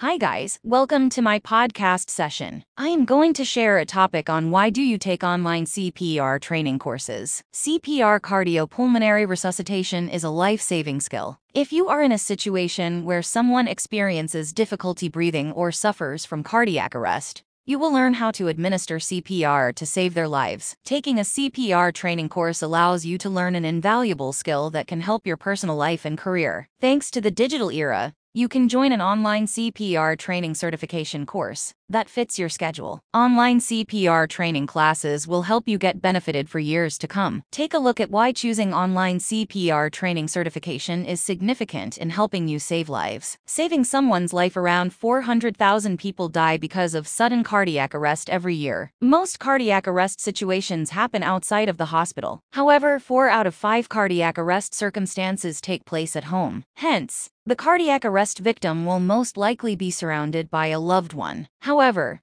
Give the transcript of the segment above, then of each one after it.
Hi guys, welcome to my podcast session. I am going to share a topic on why do you take online CPR training courses. CPR cardiopulmonary resuscitation is a life-saving skill. If you are in a situation where someone experiences difficulty breathing or suffers from cardiac arrest, you will learn how to administer CPR to save their lives. Taking a CPR training course allows you to learn an invaluable skill that can help your personal life and career. Thanks to the digital era, you can join an online CPR training certification course that fits your schedule. Online CPR training classes will help you get benefited for years to come. Take a look at why choosing online CPR training certification is significant in helping you save lives. Saving someone's life around 400,000 people die because of sudden cardiac arrest every year. Most cardiac arrest situations happen outside of the hospital. However, 4 out of 5 cardiac arrest circumstances take place at home. Hence, the cardiac arrest victim will most likely be surrounded by a loved one. However,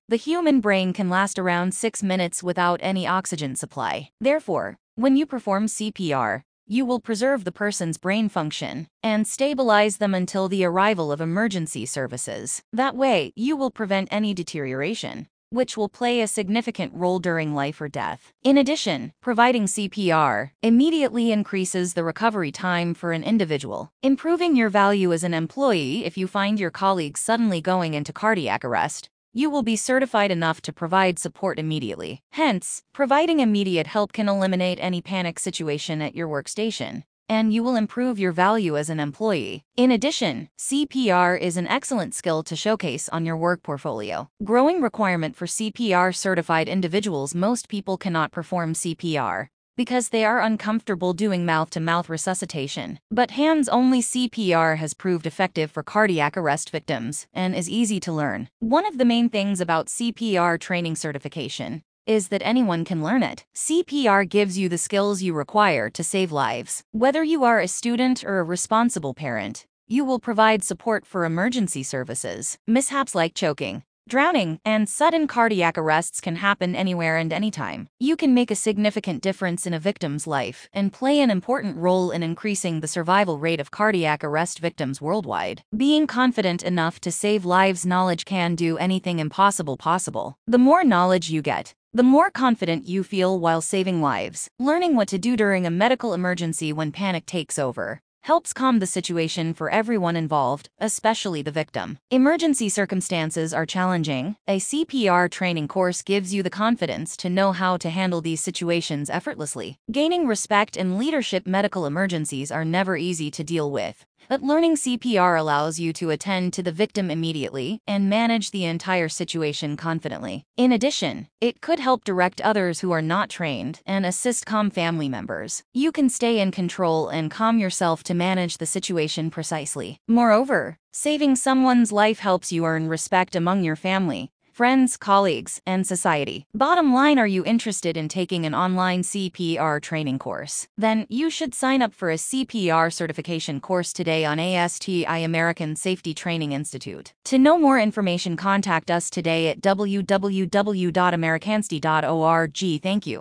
the human brain can last around 6 minutes without any oxygen supply. Therefore, when you perform CPR, you will preserve the person's brain function and stabilize them until the arrival of emergency services. That way, you will prevent any deterioration which will play a significant role during life or death. In addition, providing CPR immediately increases the recovery time for an individual, improving your value as an employee if you find your colleagues suddenly going into cardiac arrest. You will be certified enough to provide support immediately. Hence, providing immediate help can eliminate any panic situation at your workstation and you will improve your value as an employee. In addition, CPR is an excellent skill to showcase on your work portfolio. Growing requirement for CPR certified individuals most people cannot perform CPR because they are uncomfortable doing mouth-to-mouth resuscitation. But hands-only CPR has proved effective for cardiac arrest victims and is easy to learn. One of the main things about CPR training certification is that anyone can learn it. CPR gives you the skills you require to save lives. Whether you are a student or a responsible parent, you will provide support for emergency services. Mishaps like choking, drowning, and sudden cardiac arrests can happen anywhere and anytime. You can make a significant difference in a victim's life and play an important role in increasing the survival rate of cardiac arrest victims worldwide. Being confident enough to save lives knowledge can do anything impossible possible. The more knowledge you get, the more confident you feel while saving lives, learning what to do during a medical emergency when panic takes over helps calm the situation for everyone involved, especially the victim. Emergency circumstances are challenging. A CPR training course gives you the confidence to know how to handle these situations effortlessly. Gaining respect in leadership medical emergencies are never easy to deal with. But learning CPR allows you to attend to the victim immediately and manage the entire situation confidently. In addition, it could help direct others who are not trained and assist calm family members. You can stay in control and calm yourself to manage the situation precisely. Moreover, saving someone's life helps you earn respect among your family, friends, colleagues, and society. Bottom line Are you interested in taking an online CPR training course? Then you should sign up for a CPR certification course today on ASTI American Safety Training Institute. To know more information, contact us today at www.americansti.org. Thank you.